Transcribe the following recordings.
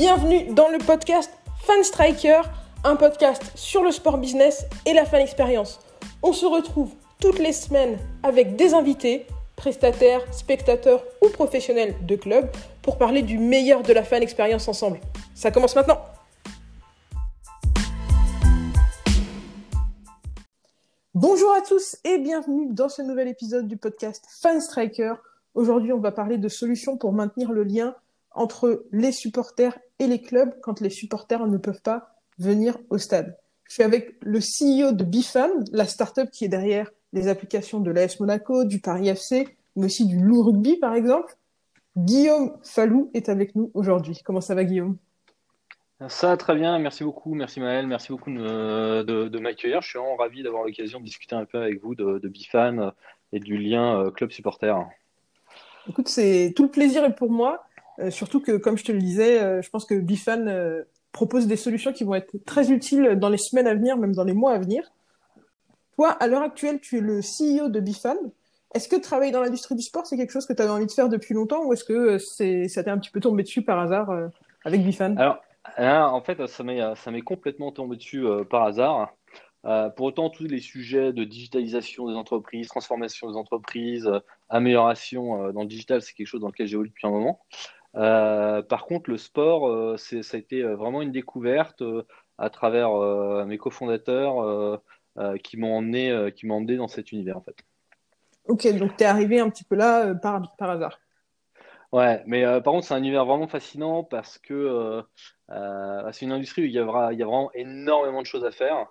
Bienvenue dans le podcast Fan Striker, un podcast sur le sport business et la fan expérience. On se retrouve toutes les semaines avec des invités, prestataires, spectateurs ou professionnels de club pour parler du meilleur de la fan expérience ensemble. Ça commence maintenant. Bonjour à tous et bienvenue dans ce nouvel épisode du podcast Fan Striker. Aujourd'hui, on va parler de solutions pour maintenir le lien entre les supporters et les clubs quand les supporters ne peuvent pas venir au stade. Je suis avec le CEO de Bifan, la startup qui est derrière les applications de l'AS Monaco, du Paris FC, mais aussi du Loup Rugby par exemple. Guillaume Fallou est avec nous aujourd'hui. Comment ça va Guillaume? Ça, très bien, merci beaucoup, merci Maël, merci beaucoup de, m'accueillir. Je suis vraiment ravi d'avoir l'occasion de discuter un peu avec vous de, Bifan et du lien euh, club supporter. Écoute, c'est tout le plaisir est pour moi. Euh, surtout que, comme je te le disais, euh, je pense que Bifan euh, propose des solutions qui vont être très utiles dans les semaines à venir, même dans les mois à venir. Toi, à l'heure actuelle, tu es le CEO de Bifan. Est-ce que travailler dans l'industrie du sport, c'est quelque chose que tu avais envie de faire depuis longtemps ou est-ce que c'est, ça t'est un petit peu tombé dessus par hasard avec Bifan? Alors, en fait, ça m'est, complètement tombé dessus par hasard. pour autant, tous les sujets de digitalisation des entreprises, transformation des entreprises, amélioration dans le digital, c'est quelque chose dans lequel j'évolue depuis un moment. Euh, par contre, le sport, euh, ça a été euh, vraiment une découverte à travers mes cofondateurs qui m'ont emmené, qui m'ont emmené dans cet univers en fait. Ok, donc tu es arrivé un petit peu là par, par hasard. Ouais, mais par contre, c'est un univers vraiment fascinant parce que c'est une industrie où il y, a, il y a vraiment énormément de choses à faire.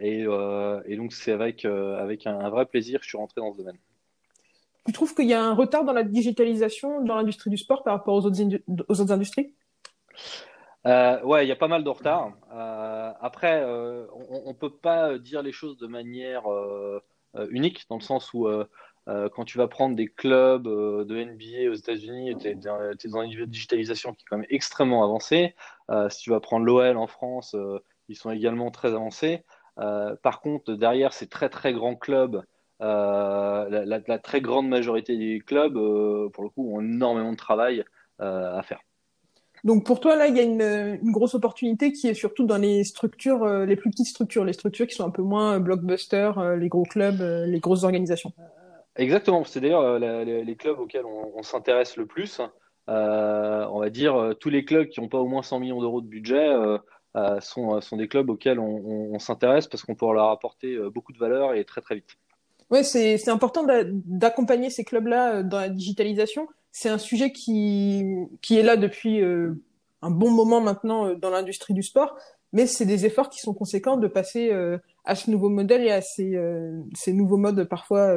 Et, et, donc, c'est avec, avec un, vrai plaisir que je suis rentré dans ce domaine. Tu trouves qu'il y a un retard dans la digitalisation dans l'industrie du sport par rapport aux autres, industries? Euh, ouais, il y a pas mal de retard. Euh, après, euh, on ne peut pas dire les choses de manière euh, unique, dans le sens où quand tu vas prendre des clubs de NBA aux États-Unis, tu es, dans un niveau de digitalisation qui est quand même extrêmement avancé. si tu vas prendre l'OL en France, ils sont également très avancés. par contre, derrière ces très très grands clubs euh, la, très grande majorité des clubs, euh, pour le coup, ont énormément de travail euh, à faire. Donc pour toi, là, il y a une, grosse opportunité qui est surtout dans les structures, les plus petites structures, les structures qui sont un peu moins blockbuster, les gros clubs, les grosses organisations. Exactement, c'est d'ailleurs les, clubs auxquels on, s'intéresse le plus. on va dire tous les clubs qui n'ont pas au moins 100 millions d'euros de budget sont, sont, des clubs auxquels on, on s'intéresse parce qu'on pourra leur apporter beaucoup de valeur et très très vite. Oui, c'est important d'accompagner ces clubs-là euh, dans la digitalisation. C'est un sujet qui, qui est là depuis euh, un bon moment maintenant euh, dans l'industrie du sport, mais c'est des efforts qui sont conséquents de passer à ce nouveau modèle et à ces, ces nouveaux modes parfois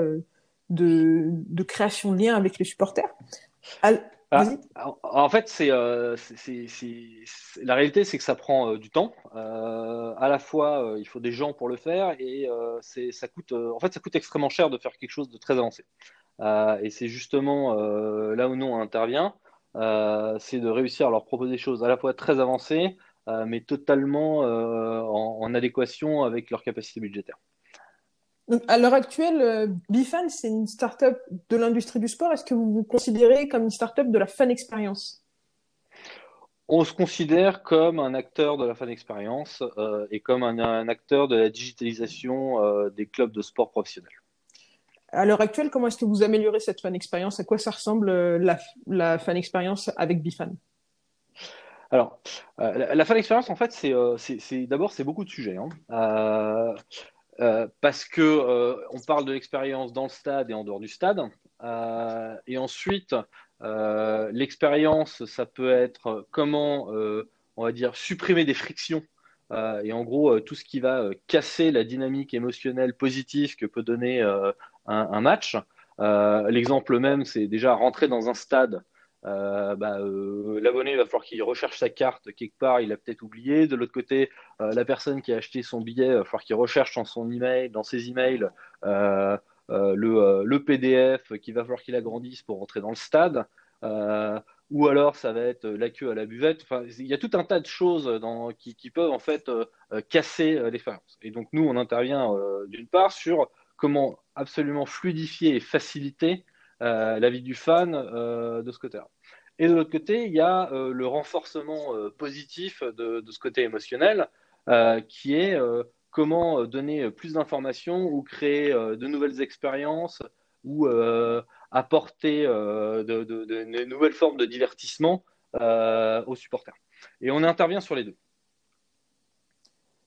de, de création de liens avec les supporters. Ah, en fait, c'est, euh, la réalité, c'est que ça prend euh, du temps. Euh, à la fois, il faut des gens pour le faire et c'est, ça coûte, en fait, ça coûte extrêmement cher de faire quelque chose de très avancé. et c'est justement là où nous on intervient, c'est de réussir à leur proposer des choses à la fois très avancées, mais totalement en, adéquation avec leurs capacités budgétaires à l'heure actuelle, euh, Bifan, c'est une start-up de l'industrie du sport. Est-ce que vous vous considérez comme une start-up de la fan expérience? On se considère comme un acteur de la fan expérience euh, et comme un, acteur de la digitalisation euh, des clubs de sport professionnels. À l'heure actuelle, comment est-ce que vous améliorez cette fan expérience? À quoi ça ressemble la, fan expérience avec Bifan? Alors, la, fan expérience, en fait, c'est d'abord c'est beaucoup de sujets. Hein. Euh, parce que euh, on parle de l'expérience dans le stade et en dehors du stade. Euh, et ensuite, l'expérience, ça peut être comment, on va dire, supprimer des frictions. et en gros, tout ce qui va casser la dynamique émotionnelle positive que peut donner un, un, match. L'exemple même, c'est déjà rentrer dans un stade euh, bah, euh, l'abonné, va falloir qu'il recherche sa carte quelque part, il a peut-être oublié. De l'autre côté, euh, la personne qui a acheté son billet, il va falloir qu'il recherche dans son email, dans ses emails, le, le, PDF qu'il va falloir qu'il agrandisse pour rentrer dans le stade. ou alors, ça va être la queue à la buvette. Enfin, il y a tout un tas de choses dans, qui, qui, peuvent en fait casser l'expérience. Et donc, nous, on intervient d'une part sur comment absolument fluidifier et faciliter la vie du fan de ce côté-là. Et de l'autre côté, il y a le renforcement positif de, ce côté émotionnel, qui est comment donner plus d'informations ou créer de nouvelles expériences ou apporter de, nouvelles formes de divertissement aux supporters. Et on intervient sur les deux.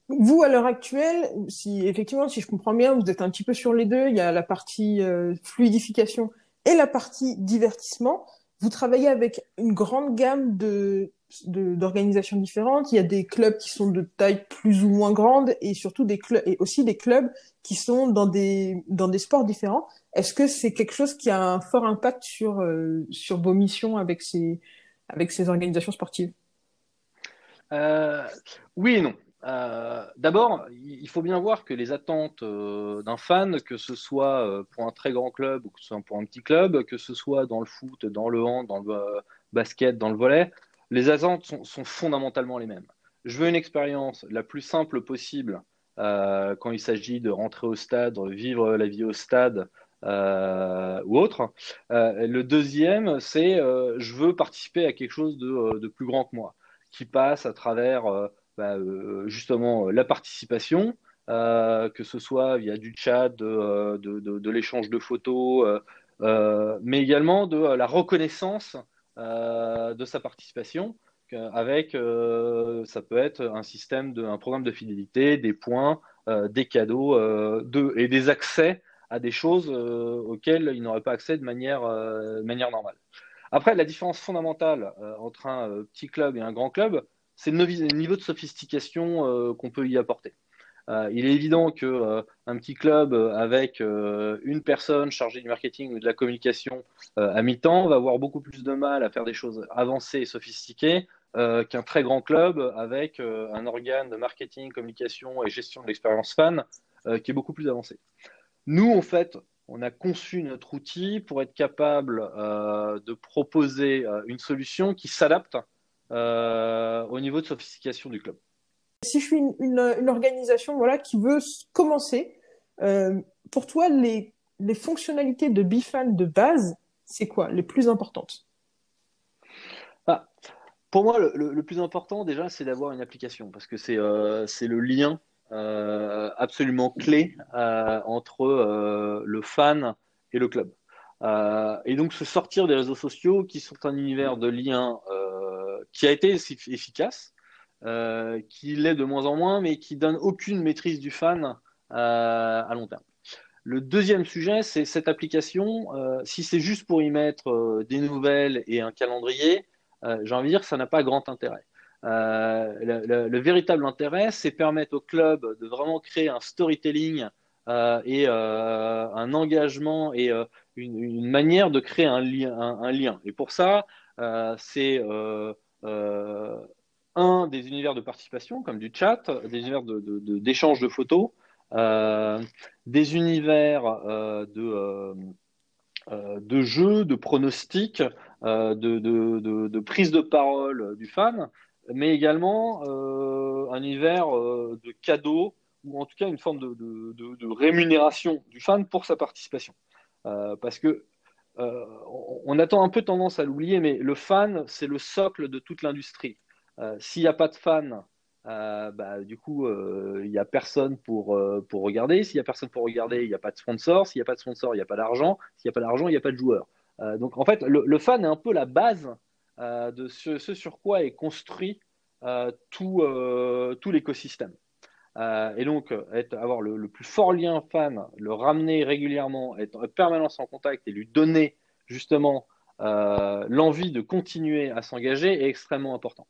Vous, à l'heure actuelle, si effectivement, si je comprends bien, vous êtes un petit peu sur les deux. Il y a la partie euh, fluidification et la partie divertissement. Vous travaillez avec une grande gamme de d'organisations différentes. Il y a des clubs qui sont de taille plus ou moins grande et surtout des clubs et aussi des clubs qui sont dans des dans des sports différents. Est-ce que c'est quelque chose qui a un fort impact sur euh, sur vos missions avec ces avec ces organisations sportives? Euh, Oui et non. Euh, d'abord, il faut bien voir que les attentes euh, d'un fan, que ce soit euh, pour un très grand club ou que ce soit pour un petit club, que ce soit dans le foot, dans le hand, dans le basket, dans le volet, les attentes sont, fondamentalement les mêmes. Je veux une expérience la plus simple possible quand il s'agit de rentrer au stade, vivre la vie au stade ou autre. le deuxième, c'est je veux participer à quelque chose de, de, plus grand que moi, qui passe à travers bah, euh, justement euh, la participation, euh, que ce soit via du chat, de, de, l'échange de photos, mais également de la reconnaissance de sa participation avec, ça peut être un système, de, un programme de fidélité, des points, des cadeaux de, et des accès à des choses auxquelles il n'aurait pas accès de manière, manière normale. Après, la différence fondamentale entre un petit club et un grand club, c'est le niveau de sophistication euh, qu'on peut y apporter. Euh, il est évident qu'un euh, petit club avec une personne chargée du marketing ou de la communication à mi-temps va avoir beaucoup plus de mal à faire des choses avancées et sophistiquées qu'un très grand club avec un organe de marketing, communication et gestion de l'expérience fan qui est beaucoup plus avancé. Nous, en fait, on a conçu notre outil pour être capable de proposer une solution qui s'adapte euh, au niveau de sophistication du club. Si je suis une, organisation voilà, qui veut commencer, euh, pour toi, les, les fonctionnalités de Bifan de base, c'est quoi les plus importantes? Ah, Pour moi, le, plus important déjà, c'est d'avoir une application parce que c'est euh, le lien absolument clé entre le fan et le club. et donc se sortir des réseaux sociaux qui sont un univers de liens qui a été efficace, euh, qui l'est de moins en moins, mais qui donne aucune maîtrise du fan euh, à long terme. Le deuxième sujet, c'est cette application. Euh, si c'est juste pour y mettre des nouvelles et un calendrier, j'ai envie de dire que ça n'a pas grand intérêt. Le, véritable intérêt, c'est permettre au club de vraiment créer un storytelling et un engagement et une, manière de créer un, un, lien. Et pour ça, c'est un, des univers de participation, comme du chat, des univers d'échange de, de, photos, euh, des univers euh, de, de jeux, de pronostics, de, prise de parole du fan, mais également un univers de cadeaux ou en tout cas une forme de, rémunération du fan pour sa participation. parce que euh, on, a un peu tendance à l'oublier, mais le fan, c'est le socle de toute l'industrie. Euh, s'il n'y a pas de fan, euh, bah, du coup, il n'y a personne pour, pour regarder. S'il n'y a personne pour regarder, il n'y a pas de sponsor. S'il n'y a pas de sponsor, il n'y a pas d'argent. S'il n'y a pas d'argent, il n'y a pas de joueur. donc, en fait, le, fan est un peu la base de ce, sur quoi est construit tout, tout l'écosystème. Et donc, avoir le, le, plus fort lien fan, le ramener régulièrement, être en permanence en contact et lui donner justement euh, l'envie de continuer à s'engager est extrêmement important.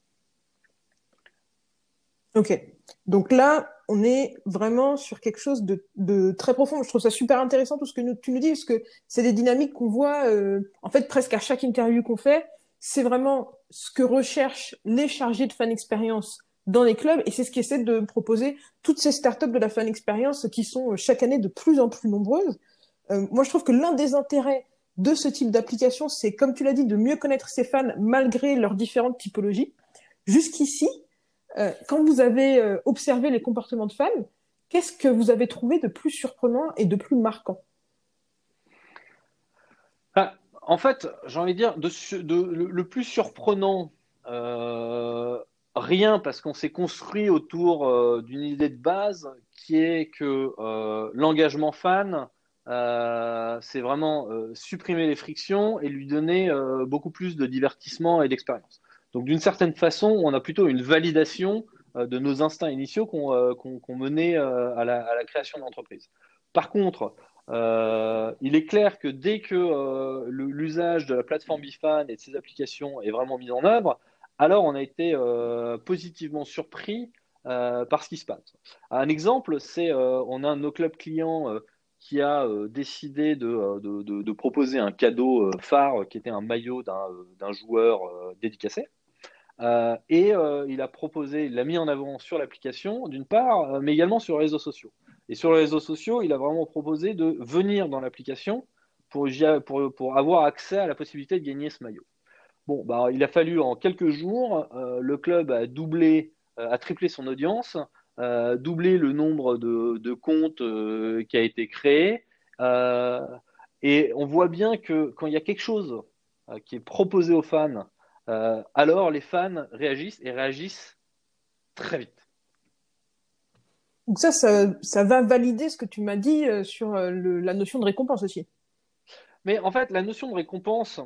Ok. Donc là, on est vraiment sur quelque chose de, très profond. Je trouve ça super intéressant tout ce que tu nous dis, parce que c'est des dynamiques qu'on voit, euh, en fait, presque à chaque interview qu'on fait. C'est vraiment ce que recherchent les chargés de fan expérience dans les clubs, et c'est ce qu'essaient de proposer toutes ces startups de la fan expérience qui sont euh, chaque année de plus en plus nombreuses. moi, je trouve que l'un des intérêts de ce type d'application, c'est, comme tu l'as dit, de mieux connaître ses fans malgré leurs différentes typologies. Jusqu'ici, euh, quand vous avez euh, observé les comportements de fans, qu'est-ce que vous avez trouvé de plus surprenant et de plus marquant? En fait, j'ai envie de dire, le, plus surprenant, rien parce qu'on s'est construit autour d'une idée de base qui est que l'engagement fan, c'est vraiment supprimer les frictions et lui donner beaucoup plus de divertissement et d'expérience. Donc d'une certaine façon, on a plutôt une validation euh, de nos instincts initiaux qu'on euh, menait euh, à la, création de l'entreprise. Par contre, il est clair que dès que l'usage de la plateforme Bifan et de ses applications est vraiment mis en œuvre, alors on a été positivement surpris par ce qui se passe. Un exemple, c'est on a un de nos clubs clients qui a décidé de, proposer un cadeau phare qui était un maillot d'un joueur dédicacé. Euh, et euh, il a proposé, il l'a mis en avant sur l'application, d'une part, euh, mais également sur les réseaux sociaux. Et sur les réseaux sociaux, il a vraiment proposé de venir dans l'application pour, avoir accès à la possibilité de gagner ce maillot. Bon, bah, il a fallu en quelques jours, le club a doublé, a triplé son audience, doublé le nombre de, de comptes qui a été créé. et on voit bien que quand il y a quelque chose qui est proposé aux fans euh, alors les fans réagissent et réagissent très vite. Donc ça, ça, va valider ce que tu m'as dit euh, sur euh, la notion de récompense aussi. Mais en fait, la notion de récompense,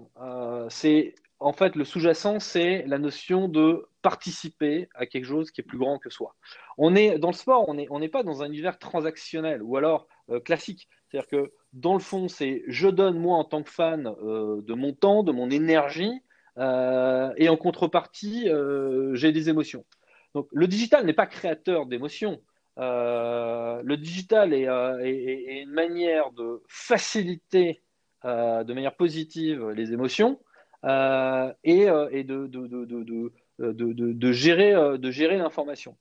c'est en fait le sous-jacent, c'est la notion de participer à quelque chose qui est plus grand que soi. On est dans le sport, on n'est pas dans un univers transactionnel ou alors classique. C'est-à-dire que dans le fond, c'est je donne moi en tant que fan de mon temps, de mon énergie euh, et en contrepartie, euh, j'ai des émotions. Donc le digital n'est pas créateur d'émotions. Euh, le digital est, une manière de faciliter de manière positive les émotions et, de, de, gérer, de gérer l'information.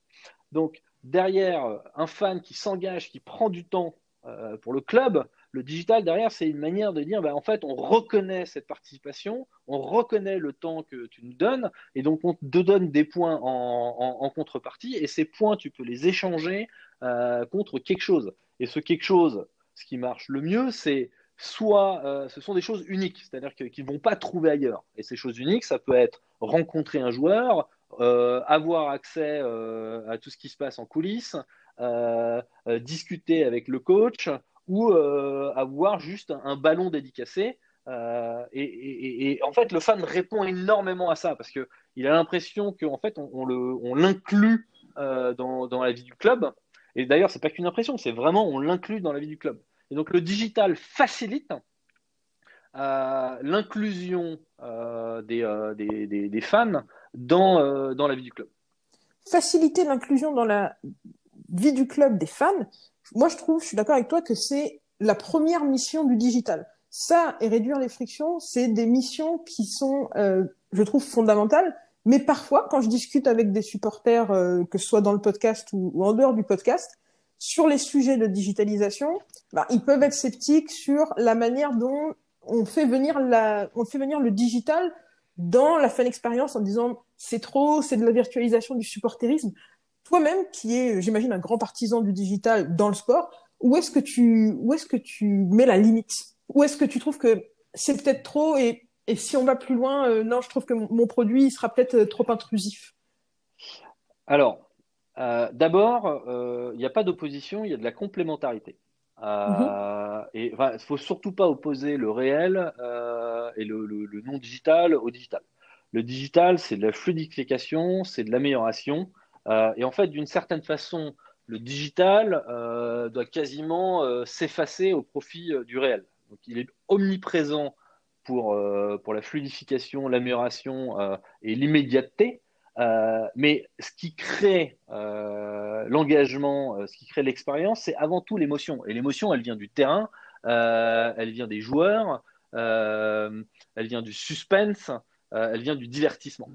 Donc derrière un fan qui s'engage, qui prend du temps pour le club, le digital, derrière, c'est une manière de dire, ben, en fait, on reconnaît cette participation, on reconnaît le temps que tu nous donnes, et donc on te donne des points en, contrepartie, et ces points, tu peux les échanger euh, contre quelque chose. Et ce quelque chose, ce qui marche le mieux, c'est soit euh, ce sont des choses uniques, c'est-à-dire qu'ils ne vont pas trouver ailleurs. Et ces choses uniques, ça peut être rencontrer un joueur, euh, avoir accès à tout ce qui se passe en coulisses, discuter avec le coach, ou euh, avoir juste un, ballon dédicacé. Euh, et, en fait, le fan répond énormément à ça parce qu'il a l'impression qu'en fait, on, l'inclut euh, dans, la vie du club. Et d'ailleurs, c'est pas qu'une impression, c'est vraiment on l'inclut dans la vie du club. Et donc, le digital facilite l'inclusion des, des, fans dans, dans la vie du club. Faciliter l'inclusion dans la vie du club des fans, moi, je trouve, je suis d'accord avec toi que c'est la première mission du digital. Ça et réduire les frictions, c'est des missions qui sont, euh, je trouve, fondamentales. Mais parfois, quand je discute avec des supporters, euh, que ce soit dans le podcast ou, en dehors du podcast, sur les sujets de digitalisation, bah, ils peuvent être sceptiques sur la manière dont on fait venir la, on fait venir le digital dans la fan expérience en disant c'est trop, c'est de la virtualisation du supporterisme. Toi-même, qui est, j'imagine, un grand partisan du digital dans le sport, où est-ce que tu, où est-ce que tu mets la limite? Où est-ce que tu trouves que c'est peut-être trop et, et, si on va plus loin, euh, non, je trouve que mon, produit sera peut-être euh, trop intrusif? Alors, euh, d'abord, il n'y a pas d'opposition, il y a de la complémentarité. Et il ne faut surtout pas opposer le réel et le, non digital au digital. Le digital, c'est de la fluidification, c'est de l'amélioration. Euh, et en fait, d'une certaine façon, le digital euh, doit quasiment euh, s'effacer au profit du réel. Donc, il est omniprésent pour la fluidification, l'amélioration et l'immédiateté. Mais ce qui crée l'engagement, ce qui crée l'expérience, c'est avant tout l'émotion. Et l'émotion, elle vient du terrain, elle vient des joueurs, elle vient du suspense, elle vient du divertissement.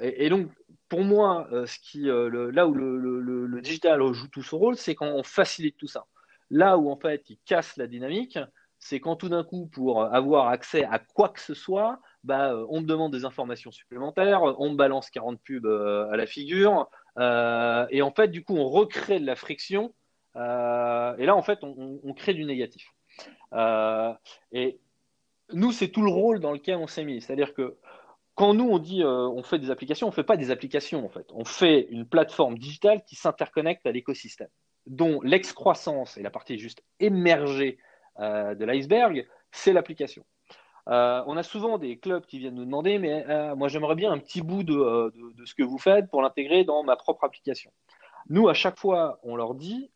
Et, donc, pour moi, euh, euh, là où le, digital joue tout son rôle, c'est quand on facilite tout ça. Là où en fait il casse la dynamique, c'est quand tout d'un coup, pour avoir accès à quoi que ce soit, bah, euh, on me demande des informations supplémentaires, on me balance 40 pubs à la figure, et en fait, du coup, on recrée de la friction, et là, en fait, on, crée du négatif. et nous, c'est tout le rôle dans lequel on s'est mis. C'est-à-dire que quand nous, on dit euh, on fait des applications, on ne fait pas des applications, en fait. On fait une plateforme digitale qui s'interconnecte à l'écosystème, dont l'excroissance et la partie juste émergée euh, de l'iceberg, c'est l'application. Euh, on a souvent des clubs qui viennent nous demander, mais moi, j'aimerais bien un petit bout de, de ce que vous faites pour l'intégrer dans ma propre application. Nous, à chaque fois, on leur dit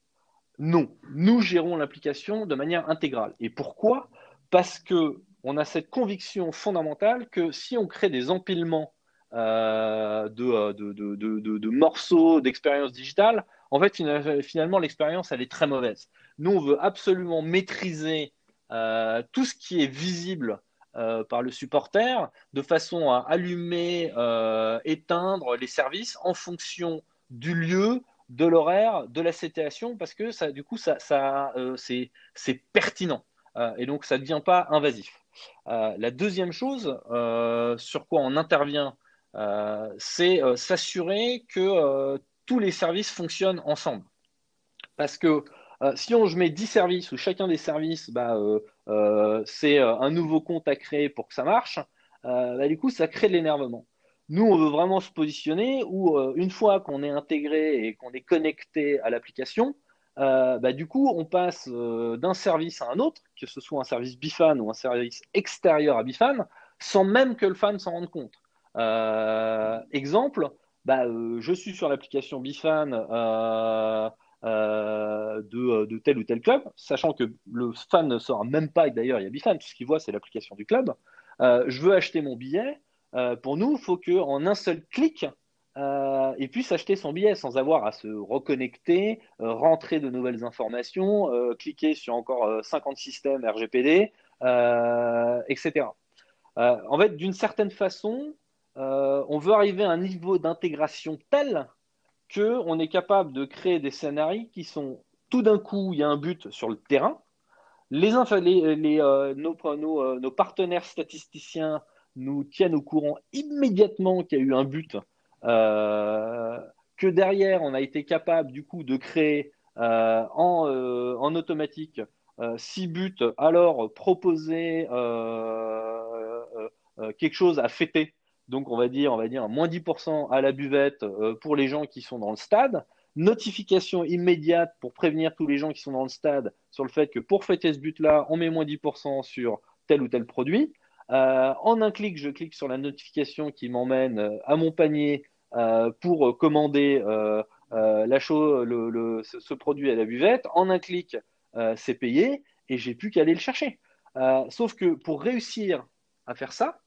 non, nous gérons l'application de manière intégrale. Et pourquoi? Parce que on a cette conviction fondamentale que si on crée des empilements euh, euh, de, morceaux d'expérience digitale, en fait, finalement, l'expérience, elle est très mauvaise. Nous, on veut absolument maîtriser euh, tout ce qui est visible par le supporter de façon à allumer, éteindre les services en fonction du lieu, de l'horaire, de la situation, parce que ça, du coup, ça, c'est pertinent. et donc, ça ne devient pas invasif. Euh, la deuxième chose euh, sur quoi on intervient, euh, c'est s'assurer que tous les services fonctionnent ensemble. Parce que si on, je mets 10 services où chacun des services, bah, c'est un nouveau compte à créer pour que ça marche, bah, du coup, ça crée de l'énervement. Nous, on veut vraiment se positionner où, une fois qu'on est intégré et qu'on est connecté à l'application, euh, bah, du coup, on passe euh, d'un service à un autre, que ce soit un service Bifan ou un service extérieur à Bifan, sans même que le fan s'en rende compte. Euh, exemple, bah, je suis sur l'application Bifan de, tel ou tel club, sachant que le fan ne saura même pas que d'ailleurs il y a Bifan, tout ce qu'il voit c'est l'application du club. je veux acheter mon billet. pour nous, il faut qu'en un seul clic, euh, et puis s'acheter son billet sans avoir à se reconnecter, euh, rentrer de nouvelles informations, euh, cliquer sur encore 50 systèmes RGPD, etc. en fait, d'une certaine façon, on veut arriver à un niveau d'intégration tel qu'on est capable de créer des scénarios qui sont tout d'un coup, il y a un but sur le terrain. Les, les, nos, nos, partenaires statisticiens nous tiennent au courant immédiatement qu'il y a eu un but euh, que derrière, on a été capable du coup de créer euh, en, euh, en, automatique 6 buts, alors proposer quelque chose à fêter. Donc on va dire, on va dire moins 10% à la buvette pour les gens qui sont dans le stade notification immédiate pour prévenir tous les gens qui sont dans le stade sur le fait que pour fêter ce but-là, on met moins 10% sur tel ou tel produit. en un clic, je clique sur la notification qui m'emmène à mon panier euh, pour commander euh, euh, la ce, produit à la buvette. En un clic, c'est payé et j'ai plus qu'à aller le chercher. sauf que pour réussir à faire ça,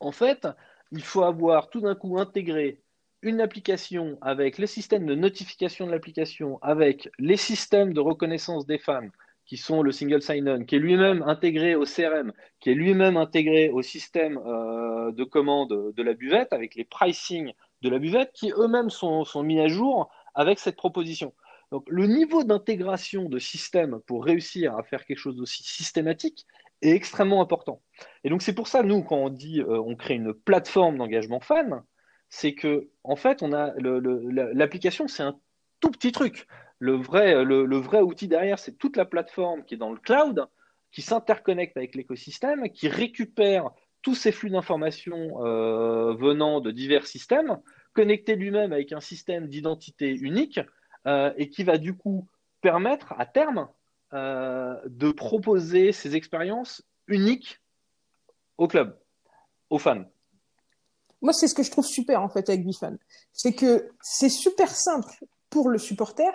en fait, il faut avoir tout d'un coup intégré une application avec les systèmes de notification de l'application, avec les systèmes de reconnaissance des fans, qui sont le single sign-on, qui est lui-même intégré au CRM, qui est lui-même intégré au système de commande de la buvette, avec les pricing de la buvette qui eux-mêmes sont, mis à jour avec cette proposition. Donc le niveau d'intégration de système pour réussir à faire quelque chose d'aussi systématique est extrêmement important. Et donc c'est pour ça, nous, quand on dit euh, on crée une plateforme d'engagement fan, c'est que en fait, on a l'application, c'est un tout petit truc. Le vrai, le vrai outil derrière, c'est toute la plateforme qui est dans le cloud, qui s'interconnecte avec l'écosystème, qui récupère tous ces flux d'informations euh, venant de divers systèmes, connectés lui-même avec un système d'identité unique, euh, et qui va du coup permettre à terme euh, de proposer ces expériences uniques au club, aux fans. Moi, c'est ce que je trouve super en fait avec Bifan. C'est que c'est super simple pour le supporter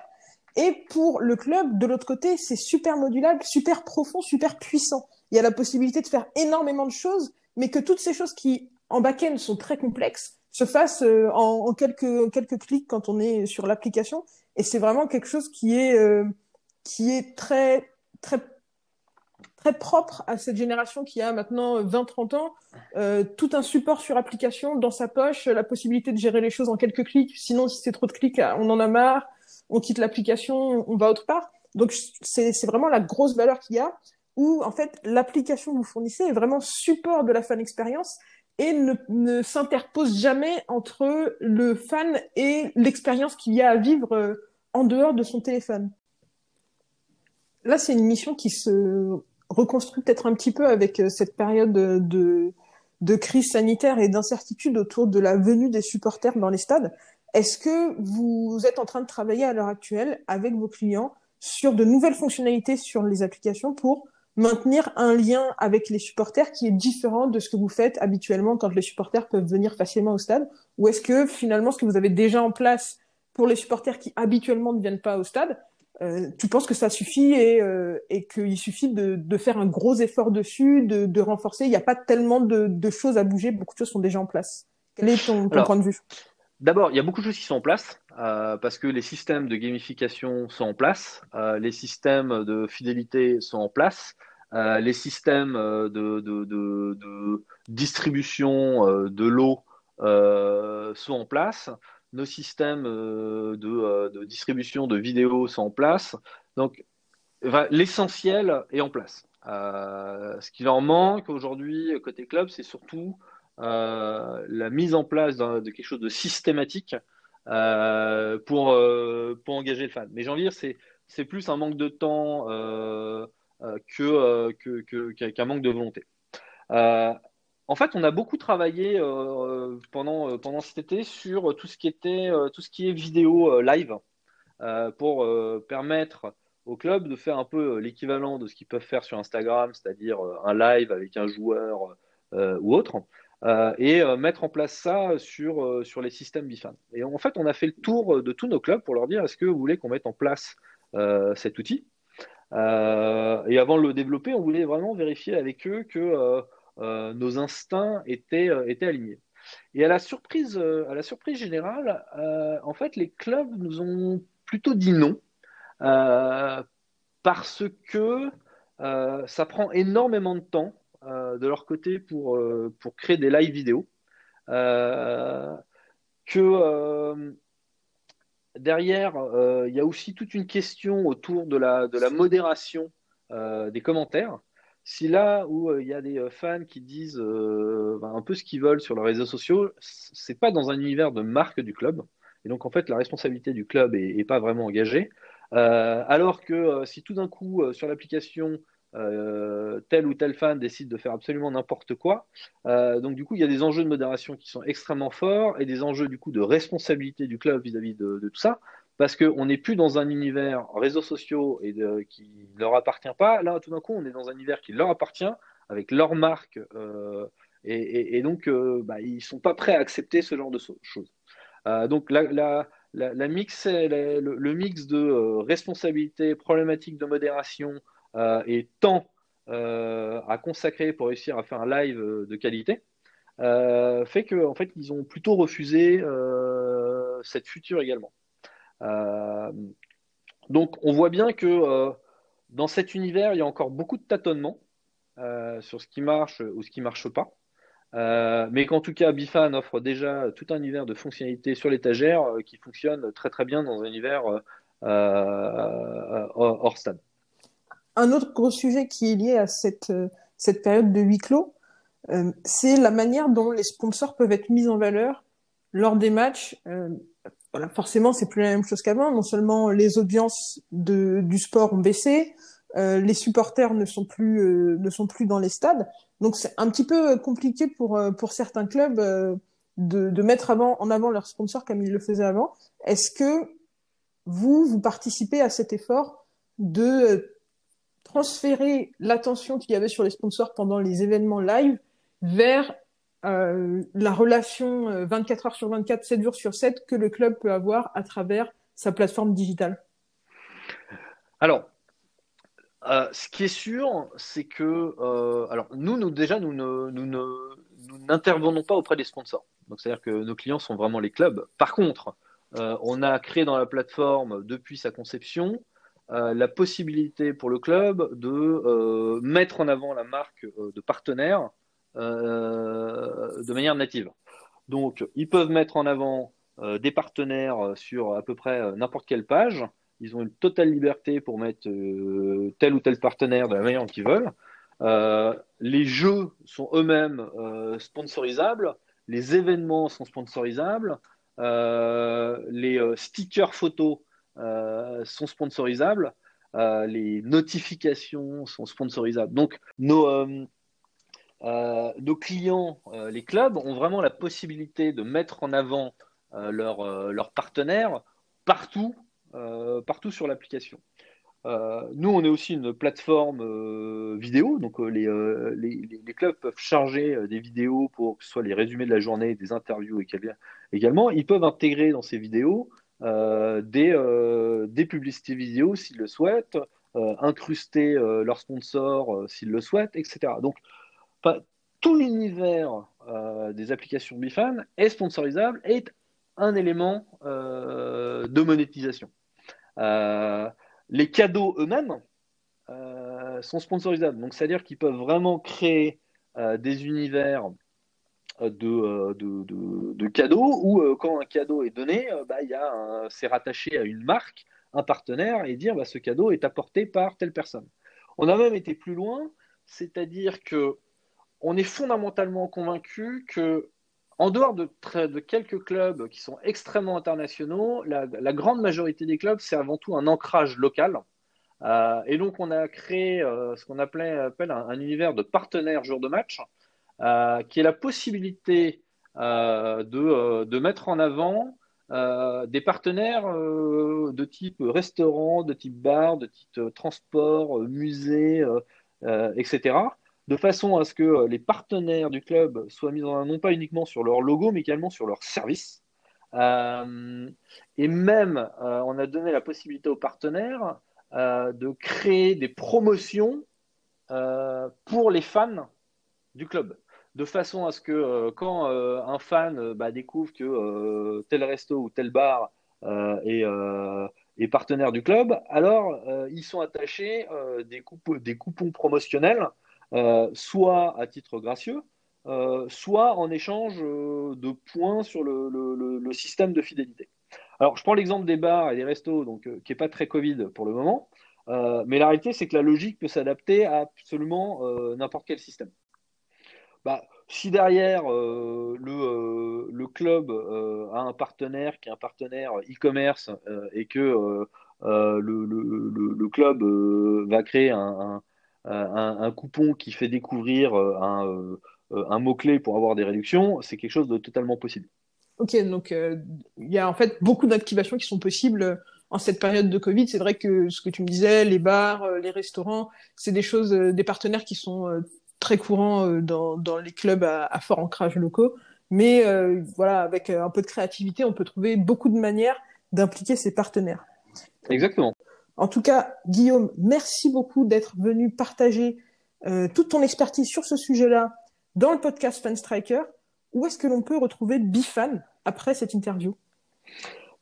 et pour le club, de l'autre côté, c'est super modulable, super profond, super puissant. Il y a la possibilité de faire énormément de choses mais que toutes ces choses qui, en back-end, sont très complexes, se fassent euh, en, quelques, clics quand on est sur l'application. Et c'est vraiment quelque chose qui est, euh, qui est très, très, très propre à cette génération qui a maintenant 20-30 ans. Euh, tout un support sur application dans sa poche, la possibilité de gérer les choses en quelques clics. Sinon, si c'est trop de clics, on en a marre, on quitte l'application, on va autre part. Donc, c'est vraiment la grosse valeur qu'il y a où en fait l'application que vous fournissez est vraiment support de la fan expérience et ne, ne s'interpose jamais entre le fan et l'expérience qu'il y a à vivre euh, en dehors de son téléphone. Là, c'est une mission qui se reconstruit peut-être un petit peu avec cette période de, de crise sanitaire et d'incertitude autour de la venue des supporters dans les stades. Est-ce que vous êtes en train de travailler à l'heure actuelle avec vos clients sur de nouvelles fonctionnalités sur les applications pour maintenir un lien avec les supporters qui est différent de ce que vous faites habituellement quand les supporters peuvent venir facilement au stade? Ou est-ce que finalement ce que vous avez déjà en place pour les supporters qui habituellement ne viennent pas au stade, euh, tu penses que ça suffit et, euh, et qu'il suffit de, de, faire un gros effort dessus, de, de renforcer? Il n'y a pas tellement de, de, choses à bouger, beaucoup de choses sont déjà en place. Quel est ton, ton point de vue? D'abord, il y a beaucoup de choses qui sont en place euh, parce que les systèmes de gamification sont en place, les systèmes de fidélité sont en place, les systèmes de distribution de l'eau sont en place, nos systèmes de, distribution de vidéos sont en place. Donc, l'essentiel est en place. ce qui leur manque aujourd'hui côté club, c'est surtout euh, la mise en place de quelque chose de systématique euh, pour, euh, pour engager le fan. Mais j'ai envie de dire, c'est, plus un manque de temps que, que, qu'un manque de volonté. En fait, on a beaucoup travaillé pendant, pendant cet été sur tout ce qui qui est vidéo live pour permettre au club de faire un peu l'équivalent de ce qu'ils peuvent faire sur Instagram, c'est-à-dire un live avec un joueur ou autre. Euh, et euh, mettre en place ça sur, euh, sur les systèmes Bifan. Et en fait, on a fait le tour de tous nos clubs pour leur dire est-ce que vous voulez qu'on mette en place cet outil? Et avant de le développer, on voulait vraiment vérifier avec eux que nos instincts étaient, étaient alignés. Et à la surprise, surprise générale, en fait, les clubs nous ont plutôt dit non parce que ça prend énormément de temps euh, de leur côté pour, euh, créer des live vidéo. Euh, que derrière, il y a aussi toute une question autour de la, de la modération des commentaires. Si là où il y a des fans qui disent ben, un peu ce qu'ils veulent sur les réseaux sociaux, c'est pas dans un univers de marque du club. Et donc en fait, la responsabilité du club est, pas vraiment engagée. alors que si tout d'un coup sur l'application euh, tel ou tel fan décide de faire absolument n'importe quoi. Euh, donc du coup, il y a des enjeux de modération qui sont extrêmement forts et des enjeux du coup de responsabilité du club vis-à-vis de, tout ça, parce qu'on n'est plus dans un univers réseaux sociaux et qui ne leur appartient pas. Là, tout d'un coup, on est dans un univers qui leur appartient avec leur marque. Euh, et, donc, bah, ils ne sont pas prêts à accepter ce genre de choses. donc, la, la, mix, le, mix de responsabilité, problématique de modération, euh, et temps euh, à consacrer pour réussir à faire un live euh, de qualité, fait qu'en en fait, ils ont plutôt refusé cette future également. Donc, on voit bien que dans cet univers, il y a encore beaucoup de tâtonnements sur ce qui marche ou ce qui ne marche pas. mais qu'en tout cas, Bifan offre déjà tout un univers de fonctionnalités sur l'étagère qui fonctionne très très bien dans un univers hors stade un autre gros sujet qui est lié à cette, euh, période de huis clos, euh, c'est la manière dont les sponsors peuvent être mis en valeur lors des matchs. Euh, voilà, forcément, c'est plus la même chose qu'avant. Non seulement les audiences de, du sport ont baissé, les supporters ne sont plus ne sont plus dans les stades. Donc c'est un petit peu compliqué pour pour certains clubs de, de mettre avant, en avant leurs sponsors comme ils le faisaient avant. Est-ce que vous vous participez à cet effort de transférer l'attention qu'il y avait sur les sponsors pendant les événements live vers euh, la relation 24 euh, heures sur 24, 7 jours sur 7 que le club peut avoir à travers sa plateforme digitale Alors, euh, ce qui est sûr, c'est que alors nous, déjà, nous ne, nous n'intervenons pas auprès des sponsors. Donc, c'est-à-dire que nos clients sont vraiment les clubs. Par contre, on a créé dans la plateforme depuis sa conception la possibilité pour le club de mettre en avant la marque de partenaire de manière native. Donc, ils peuvent mettre en avant des partenaires sur à peu près n'importe quelle page. Ils ont une totale liberté pour mettre tel ou tel partenaire de la manière qu'ils veulent. les jeux sont eux-mêmes sponsorisables. Les événements sont sponsorisables. les stickers photos euh, sont sponsorisables. les notifications sont sponsorisables. Donc, nos, nos clients, les clubs, ont vraiment la possibilité de mettre en avant leurs leur partenaires partout, partout sur l'application. Euh, nous, on est aussi une plateforme euh, vidéo, donc euh, les, clubs peuvent charger des vidéos pour que ce soit les résumés de la journée, des interviews également. Ils peuvent intégrer dans ces vidéos des publicités vidéo s'ils le souhaitent, incruster leurs sponsors s'ils le souhaitent, etc. Donc, tout l'univers des applications Bifan est sponsorisable, est un élément de monétisation. Euh, les cadeaux eux-mêmes euh, sont sponsorisables. Donc, c'est-à-dire qu'ils peuvent vraiment créer euh, des univers euh, de, cadeaux où, quand un cadeau est donné, bah, c'est rattaché à une marque, un partenaire, et dire bah, ce cadeau est apporté par telle personne. On a même été plus loin, c'est-à-dire que on est fondamentalement convaincu que en dehors de, quelques clubs qui sont extrêmement internationaux, la, grande majorité des clubs, c'est avant tout un ancrage local. Euh, et donc, on a créé euh, ce qu'on appelle un, univers de partenaires jour de match, euh, qui est la possibilité de, mettre en avant des partenaires de type restaurant, de type bar, de type transport, musée, etc de façon à ce que euh, les partenaires du club soient mis en avant non pas uniquement sur leur logo, mais également sur leur service. Euh, et même, euh, on a donné la possibilité aux partenaires de créer des promotions pour les fans du club. De façon à ce que quand un fan bah, découvre que tel resto ou tel bar est, partenaire du club, alors ils sont attachés des, coupons promotionnels soit à titre gracieux, euh, soit en échange euh, de points sur le, système de fidélité. Alors, je prends l'exemple des bars et des restos, donc, qui n'est pas très Covid pour le moment, mais la réalité, c'est que la logique peut s'adapter à absolument n'importe quel système. Bah, si derrière le, club a un partenaire qui est un partenaire e-commerce et que le, club va créer un, un, coupon qui fait découvrir euh, un, euh, un mot-clé pour avoir des réductions, c'est quelque chose de totalement possible. Ok, donc euh, il y a en fait beaucoup d'activations qui sont possibles en cette période de Covid. C'est vrai que ce que tu me disais, les bars, les restaurants, c'est des choses, des partenaires qui sont très courants dans, dans, les clubs à, à, fort ancrage locaux. Mais voilà, avec un peu de créativité, on peut trouver beaucoup de manières d'impliquer ces partenaires. Exactement. En tout cas, Guillaume, merci beaucoup d'être venu partager euh, toute ton expertise sur ce sujet-là dans le podcast Fan Striker. Où est-ce que l'on peut retrouver Bifan après cette interview?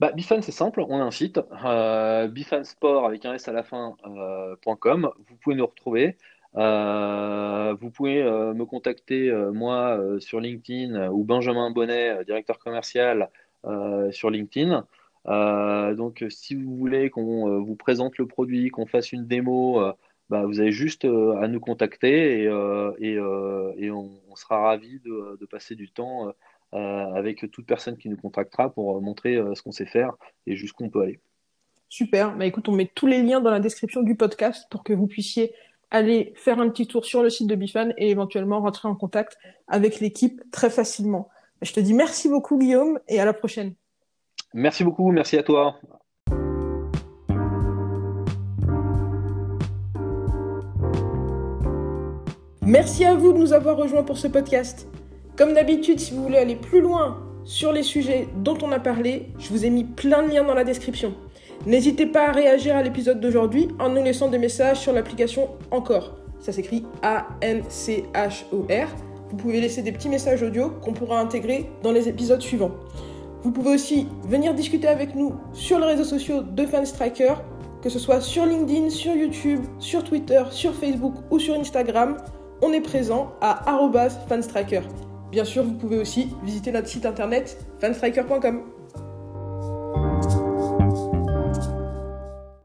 Bah, Bifan, c'est simple, on a un site, euh, bifansport avec un S à la fin.com. Euh, vous pouvez nous retrouver. Euh, vous pouvez me contacter, moi, sur LinkedIn ou Benjamin Bonnet, directeur commercial sur LinkedIn. Euh, donc, si vous voulez qu'on euh, vous présente le produit, qu'on fasse une démo, euh, bah, vous avez juste à nous contacter et, et, on, sera ravi de, passer du temps avec toute personne qui nous contactera pour montrer ce qu'on sait faire et jusqu'où on peut aller. Super. Bah, écoute, on met tous les liens dans la description du podcast pour que vous puissiez aller faire un petit tour sur le site de Bifan et éventuellement rentrer en contact avec l'équipe très facilement. Je te dis merci beaucoup Guillaume et à la prochaine. Merci beaucoup, merci à toi. Merci à vous de nous avoir rejoints pour ce podcast. Comme d'habitude, si vous voulez aller plus loin sur les sujets dont on a parlé, je vous ai mis plein de liens dans la description. N'hésitez pas à réagir à l'épisode d'aujourd'hui en nous laissant des messages sur l'application Encore. Ça s'écrit A-N-C-H-O-R. Vous pouvez laisser des petits messages audio qu'on pourra intégrer dans les épisodes suivants. Vous pouvez aussi venir discuter avec nous sur les réseaux sociaux de Fanstriker, que ce soit sur LinkedIn, sur YouTube, sur Twitter, sur Facebook ou sur Instagram. On est présent à fanstriker. Bien sûr, vous pouvez aussi visiter notre site internet fanstriker.com.